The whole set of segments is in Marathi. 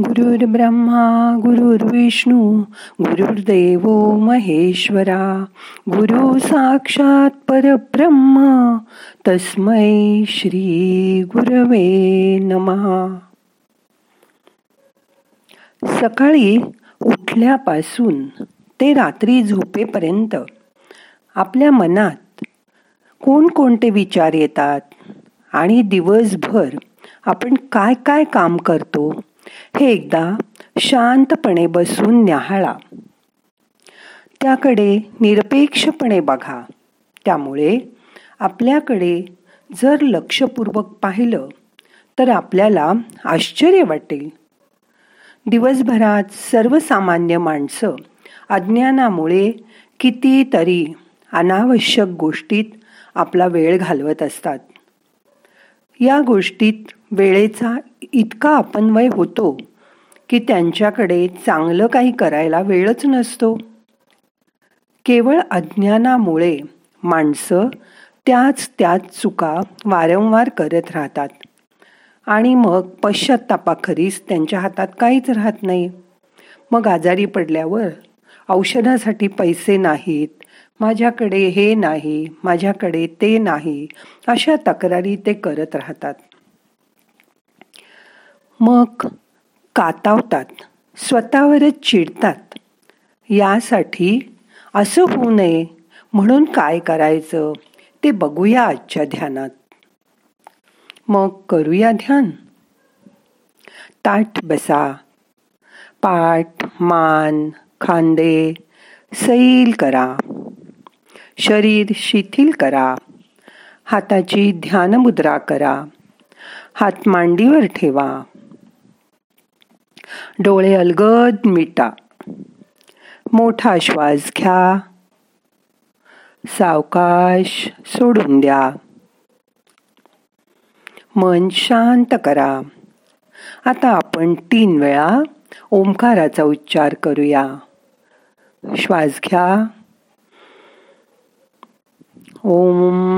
गुरुर् ब्रह्मा गुरुर्विष्णू गुरुर्देव महेश्वरा गुरु साक्षात परब्रह्म तस्मै श्री गुरवे नमहा सकाळी उठल्यापासून ते रात्री झोपेपर्यंत आपल्या मनात कोणकोणते विचार येतात आणि दिवसभर आपण काय काय काम करतो? हे एकदा शांतपणे बसून न्याहाळा. त्याकडे निरपेक्षपणे बघा. त्यामुळे आपल्याकडे जर लक्षपूर्वक पाहिलं तर आपल्याला आश्चर्य वाटेल. दिवसभरात सर्वसामान्य माणसं अज्ञानामुळे कितीतरी अनावश्यक गोष्टीत आपला वेळ घालवत असतात. या गोष्टीत वेळेचा इतका अपन्वय होतो की त्यांच्याकडे चांगलं काही करायला वेळच नसतो. केवळ अज्ञानामुळे माणसं त्याच त्याच चुका वारंवार करत राहतात आणि मग पश्चातापाखरीस त्यांच्या हातात काहीच राहत नाही. मग आजारी पडल्यावर औषधासाठी पैसे नाहीत माझ्याकडे हे नाही माझ्याकडे ते नाही अशा तक्रारी ते करत राहतात. मग कातावतात स्वतःवरच चिडतात. यासाठी असं होऊ नये म्हणून काय करायचं ते बघूया आजच्या ध्यानात. मग करूया ध्यान. ताठ बसा. पाठ मान खांदे सैल करा. शरीर शिथिल करा. हाताची ध्यानमुद्रा करा. हात मांडीवर ठेवा. डोळे अलगद मिटा. मोठा श्वास घ्या. सावकाश सोडून द्या. मन शांत करा. आता आपण तीन वेळा ओंकाराचा उच्चार करूया. श्वास घ्या. ओम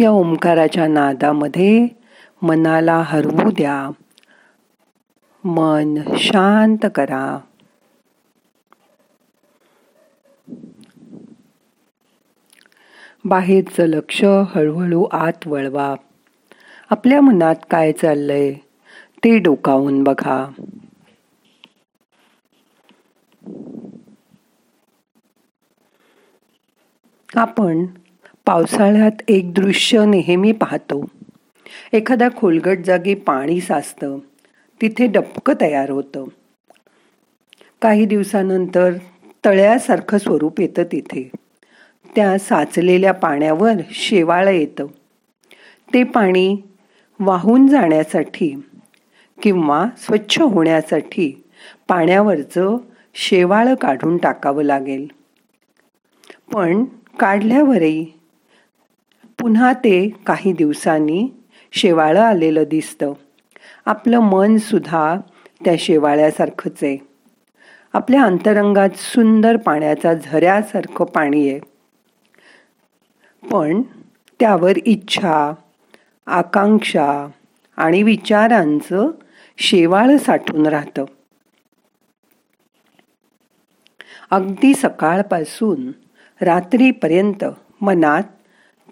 या ओंकाराच्या नादामध्ये मनाला हरवू द्या. मन शांत करा. बाहेरचं लक्ष हळूहळू आत वळवा. आपल्या मनात काय चाललंय ते डोकावून बघा. आपण पावसाळ्यात एक दृश्य नेहमी पाहतो. एखाद्या खोलगट जागी पाणी साचतं. तिथे डबकं तयार होतं. काही दिवसानंतर तळ्यासारखं स्वरूप येतं तिथे. त्या साचलेल्या पाण्यावर शेवाळं येतं. ते पाणी वाहून जाण्यासाठी किंवा स्वच्छ होण्यासाठी पाण्यावरचं शेवाळं काढून टाकावं लागेल. पण काढल्यावरही पुन्हा ते काही दिवसांनी शेवाळं आलेलं दिसतं. आपलं मन सुद्धा त्या शेवाळ्यासारखंच आहे आपल्या अंतरंगात सुंदर पाण्याचा झऱ्यासारखं पाणी आहे पण त्यावर इच्छा आकांक्षा आणि विचारांचं शेवाळ साठून राहतं. अगदी सकाळपासून रात्रीपर्यंत मनात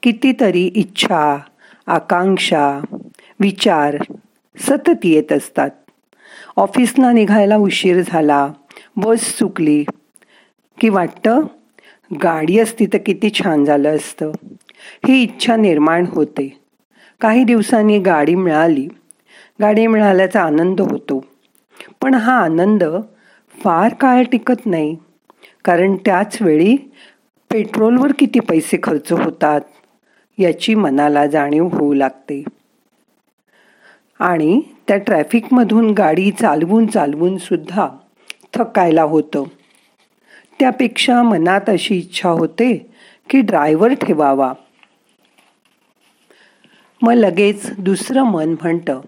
कितीतरी इच्छा आकांक्षा विचार सतत येत असतात. ऑफिसला निघायला उशीर झाला बस चुकली की वाटतं गाडी असती तर किती छान झालं असतं. ही इच्छा निर्माण होते. काही दिवसांनी गाडी मिळाली. गाडी मिळाल्याचा आनंद होतो. पण हा आनंद फार काळ टिकत नाही. कारण त्याच वेळी पेट्रोलवर किती पैसे खर्च होतात? याची मनाला जाणीव होऊ लागते. आणि त्या ट्रॅफिकमधून गाडी चालवून चालवून सुद्धा थकायला होतं. त्यापेक्षा मनात अशी इच्छा होते की ड्रायव्हर ठेवावा. मग लगेच दुसरं मन म्हणतं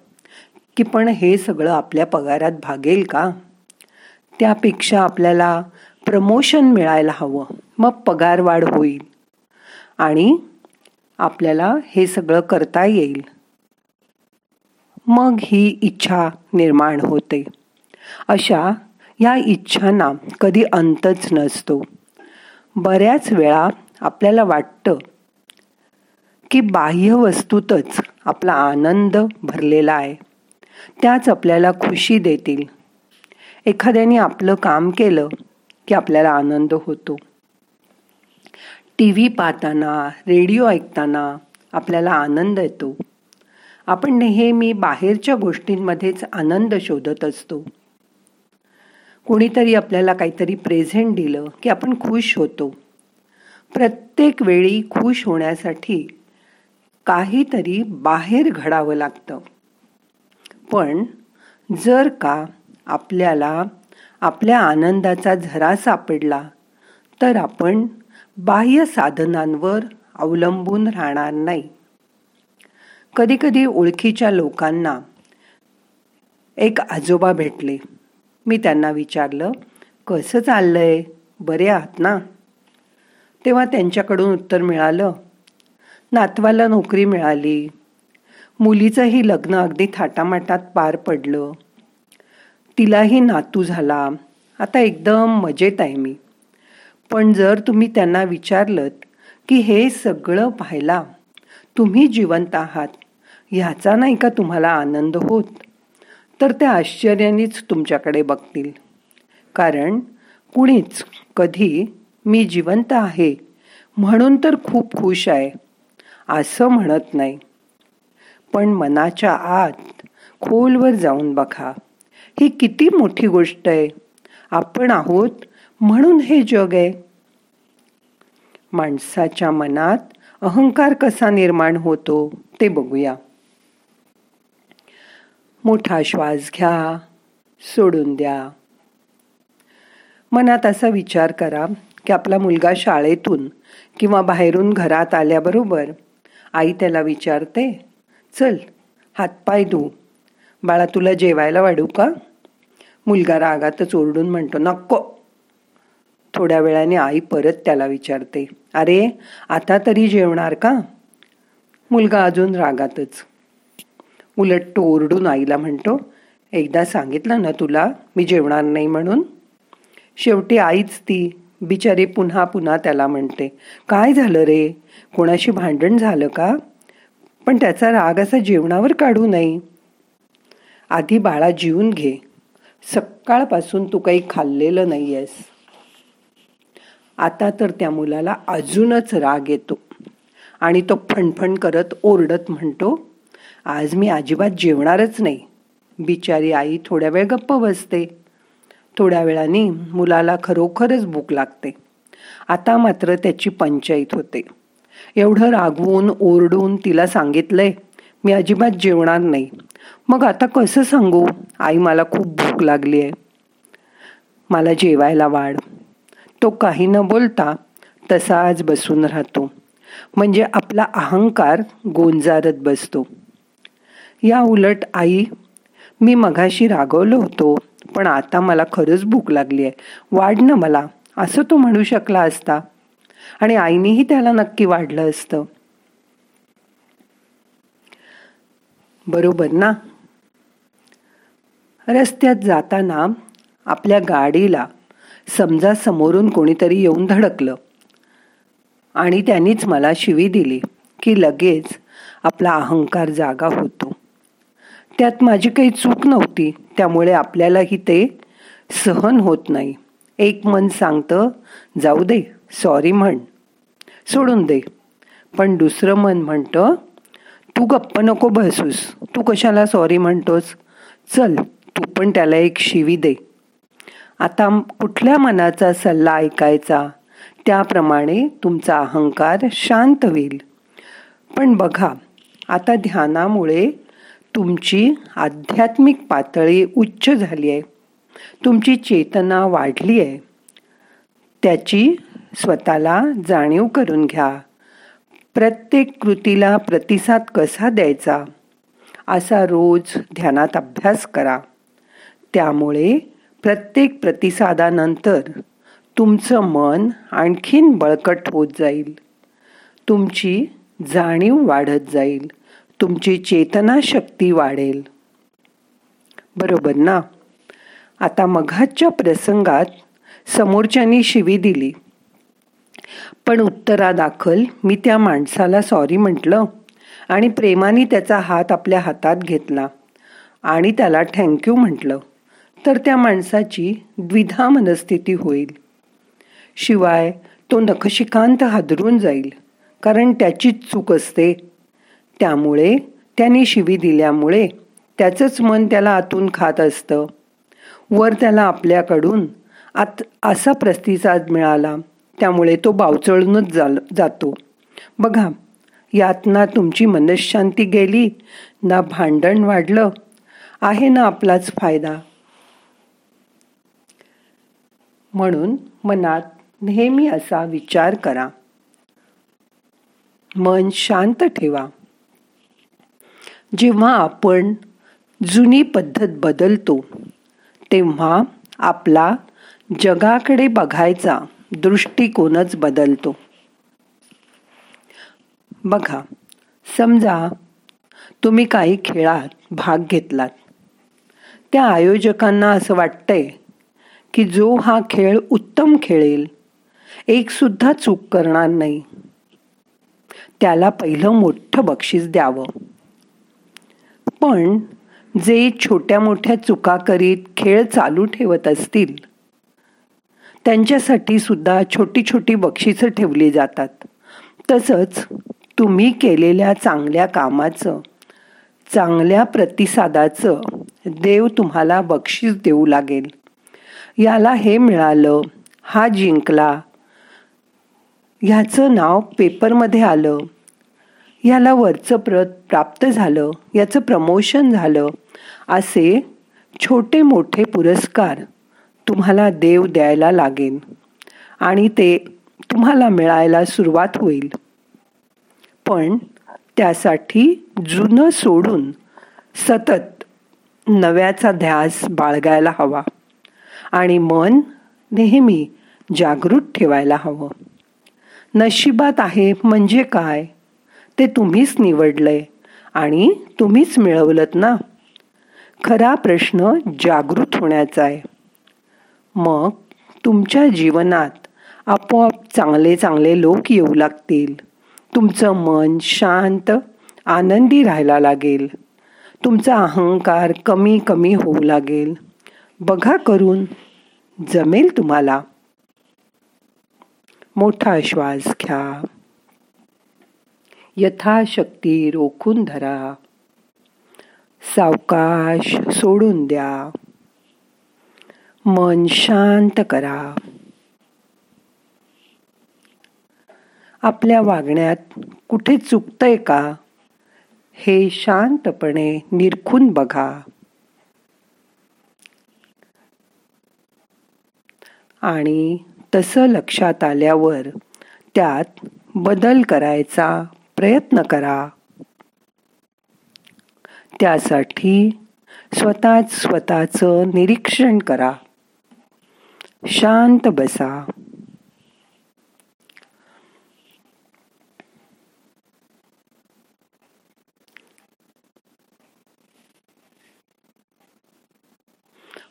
की पण हे सगळं आपल्या पगारात भागेल का? त्यापेक्षा आपल्याला प्रमोशन मिळायला हवं. मग पगार वाढ होईल. आणि आपल्याला हे सगळं करता येईल. मग ही इच्छा निर्माण होते. अशा या इच्छांना कधी अंतच नसतो. बऱ्याच वेळा आपल्याला वाटतं की बाह्य वस्तूतच आपला आनंद भरलेला आहे. त्याच आपल्याला खुशी देतील. एखाद्याने आपलं काम केलं की आपल्याला आनंद होतो. टी व्ही पाहताना रेडिओ ऐकताना आपल्याला आनंद येतो. आपण नेहमी बाहेरच्या गोष्टींमध्येच आनंद शोधत असतो. कोणीतरी आपल्याला काहीतरी प्रेझेंट दिलं की आपण खुश होतो. प्रत्येक वेळी खुश होण्यासाठी काहीतरी बाहेर घडावं लागतं. पण जर का आपल्याला आपल्या आनंदाचा झरा सापडला तर आपण बाह्य साधनांवर अवलंबून राहणार नाही. कधीकधी ओळखीच्या लोकांना एक आजोबा भेटले. मी त्यांना विचारलं कसं चाललंय? बरे आहात ना? तेव्हा त्यांच्याकडून उत्तर मिळालं नातवाला नोकरी मिळाली. मुलीचंही लग्न अगदी थाटामाटात पार पडलं. तिलाही नातू झाला. आता एकदम मजेत आहे मी. पण जर तुम्ही त्यांना विचारलं की हे सगळं पाहायला तुम्ही जिवंत आहात ह्याचा नाही का तुम्हाला आनंद होत? तर ते आश्चर्यानेच तुमच्याकडे बघतील. कारण कुणीच कधी मी जिवंत आहे म्हणून तर खूप खुश आहे असं म्हणत नाही. पण मनाच्या आत खोलवर जाऊन बघा ही किती मोठी गोष्ट आहे. आपण आहोत म्हणून हे जग आहे. माणसाच्या मनात अहंकार कसा निर्माण होतो ते बघूया. मोठा श्वास घ्या सोडून द्या. मनात असा विचार करा की आपला मुलगा शाळेतून किंवा बाहेरून घरात आल्याबरोबर आई त्याला विचारते चल हातपाय धू. बाळा तुला जेवायला वाढू का? मुलगा रागातच ओरडून म्हणतो नको. थोड्या वेळाने आई परत त्याला विचारते अरे आता तरी जेवणार का? मुलगा अजून रागातच. उलट तो ओरडून आईला म्हणतो एकदा सांगितलं ना तुला मी जेवणार नाही म्हणून? शेवटी आईच ती बिचारी पुन्हा पुन्हा त्याला म्हणते काय झालं रे? कोणाशी भांडण झालं का? पण त्याचा राग असा जेवणावर काढू नये. आधी बाळा जीवन घे. सकाळपासून तू काही खाल्लेलं नाही आहेस आता तर त्या मुलाला अजूनच राग येतो. आणि तो फणफण करत ओरडत म्हणतो आज मी अजिबात जेवणारच नाही. बिचारी आई थोड्या वेळ गप्प बसते. थोड्या वेळाने मुलाला खरोखरच भूक लागते. आता मात्र त्याची पंचायत होते. एवढं रागवून ओरडून तिला सांगितलंय मी अजिबात जेवणार नाही. मग आता कसं सांगू? आई मला खूप भूक लागली आहे मला जेवायला वाढ. तो काही न बोलता तसाच बसून राहतो. म्हणजे आपला अहंकार गोंजारत बसतो. या उलट आई मी मघाशी रागवलो होतो पण आता मला खरंच भूक लागली आहे. वाढ ना मला असं तो म्हणू शकला असता. आणि आईनेही त्याला नक्की वाढलं असतं. बरोबर ना? रस्त्यात जाताना आपल्या गाडीला समजा समोरून कोणीतरी येऊन धडकलं. आणि त्यांनीच मला शिवी दिली की लगेच आपला अहंकार जागा होतो. त्यात माझी काही चूक नव्हती त्यामुळे आपल्यालाही ते सहन होत नाही. एक मन सांगतं जाऊ दे सॉरी म्हण. सोडून दे. पण दुसरं मन म्हणतं तू गप्प नको बसूस. तू कशाला सॉरी म्हणतोस? चल तू पण त्याला एक शिवी दे. आता कुठल्या मनाचा सल्ला ऐकायचा? त्याप्रमाणे तुमचा अहंकार शांत होईल. पण बघा आता ध्यानामुळे तुमची आध्यात्मिक पातळी उच्च झाली आहे तुमची चेतना वाढली आहे त्याची स्वतःला जाणीव करून घ्या. प्रत्येक कृतीला प्रतिसाद कसा द्यायचा? असा रोज ध्यानात अभ्यास करा. त्यामुळे प्रत्येक प्रतिसादानंतर तुमचं मन आणखीन बळकट होत जाईल. तुमची जाणीव वाढत जाईल. तुमची चेतना शक्ती वाढेल. बरोबर ना? आता मघाच्या प्रसंगात समोरच्यानी शिवी दिली. पण उत्तरादाखल मी त्या माणसाला सॉरी म्हटलं आणि प्रेमाने त्याचा हात आपल्या हातात घेतला आणि त्याला थँक्यू म्हटलं. तर त्या माणसाची द्विधा मनस्थिती होईल. शिवाय तो नखशिकांत हादरून जाईल कारण त्याचीच चूक असते. त्यामुळे त्याने शिवी दिल्यामुळे त्याचंच मन त्याला आतून खात असतं. वर त्याला आपल्याकडून आत असा प्रतिसाद मिळाला त्यामुळे तो बावचळूनच जातो. बघा यात ना तुमची मनशांती गेली ना भांडण वाढलं आहे ना आपलाच फायदा. म्हणून मनात नेहमी असा विचार करा. मन शांत ठेवा. जेव्हा आपण जुनी पद्धत बदलतो तेव्हा आपला जगाकडे बघायचा दृष्टिकोनच बदलतो. बघा समजा तुम्ही काही खेळात भाग घेतलात. त्या आयोजकांना असं वाटतंय की जो हा खेळ उत्तम खेळेल एक सुद्धा चूक करणार नाही. त्याला पहिलं मोठं बक्षीस द्यावं. पण जे छोट्या मोठ्या चुका करीत खेळ चालू ठेवत असतील त्यांच्यासाठी सुद्धा छोटी छोटी बक्षिसं ठेवली जातात. तसंच तुम्ही केलेल्या चांगल्या कामाचं चांगल्या प्रतिसादाचं देव तुम्हाला बक्षीस देऊ लागेल. याला हे मिळालं. हा जिंकला. ह्याचं नाव पेपरमध्ये आलं. ह्याला वरचं प्रत प्राप्त झालं. याचं प्रमोशन झालं. असे छोटे मोठे पुरस्कार तुम्हाला देव द्यायला लागेल आणि ते तुम्हाला मिळायला सुरुवात होईल. पण त्यासाठी जुनं सोडून सतत नव्याचा ध्यास बाळगायला हवा. आणि मन नेहमी जागृत ठेवायला हवं. नशिबात आहे म्हणजे काय? ते तुम्हीच निवडलंय आणि तुम्हीच मिळवलत ना? खरा प्रश्न जागृत होण्याचा आहे. मग तुमच्या जीवनात आपोआप चांगले चांगले लोक येऊ लागतील. तुमचं मन शांत आनंदी राहायला लागेल. तुमचा अहंकार कमी कमी होऊ लागेल. बघा करून जमेल तुम्हाला. मोठा श्वास घ्या. यथाशक्ती रोखून धरा. सावकाश सोडून द्या. मन शांत करा. आपल्या वागण्यात कुठे चुकतंय का? हे शांतपणे निरखून बघा. आणि तसं लक्षात आल्यावर त्यात बदल करायचा प्रयत्न करा. त्यासाठी स्वतःच स्वतःचं निरीक्षण करा. शांत बसा.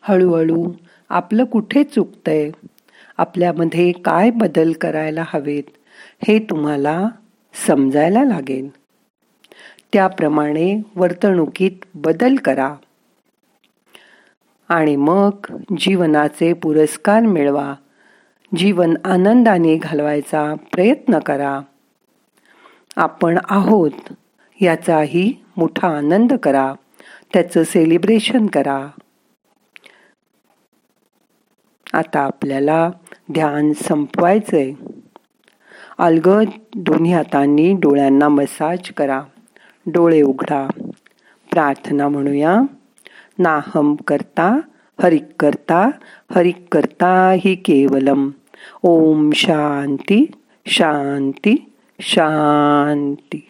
हळूहळू आपलं कुठे चुकतंय? आपल्यामध्ये काय बदल करायला हवेत हे तुम्हाला समजायला लागेल. त्याप्रमाणे वर्तणुकीत बदल करा. आणि मग जीवनाचे पुरस्कार मिळवा. जीवन आनंदाने घालवायचा प्रयत्न करा. आपण आहोत याचाही मोठा आनंद करा. त्याचं सेलिब्रेशन करा. आता आपल्याला ध्यान संपवायचंय. अलगद दोन्ही हातांनी डोळ्यांना मसाज करा. डोळे उघडा. प्रार्थना म्हणूया. नाहम करता हरिक करता हरिक करता ही केवलम. ओम शांती शांती शांती.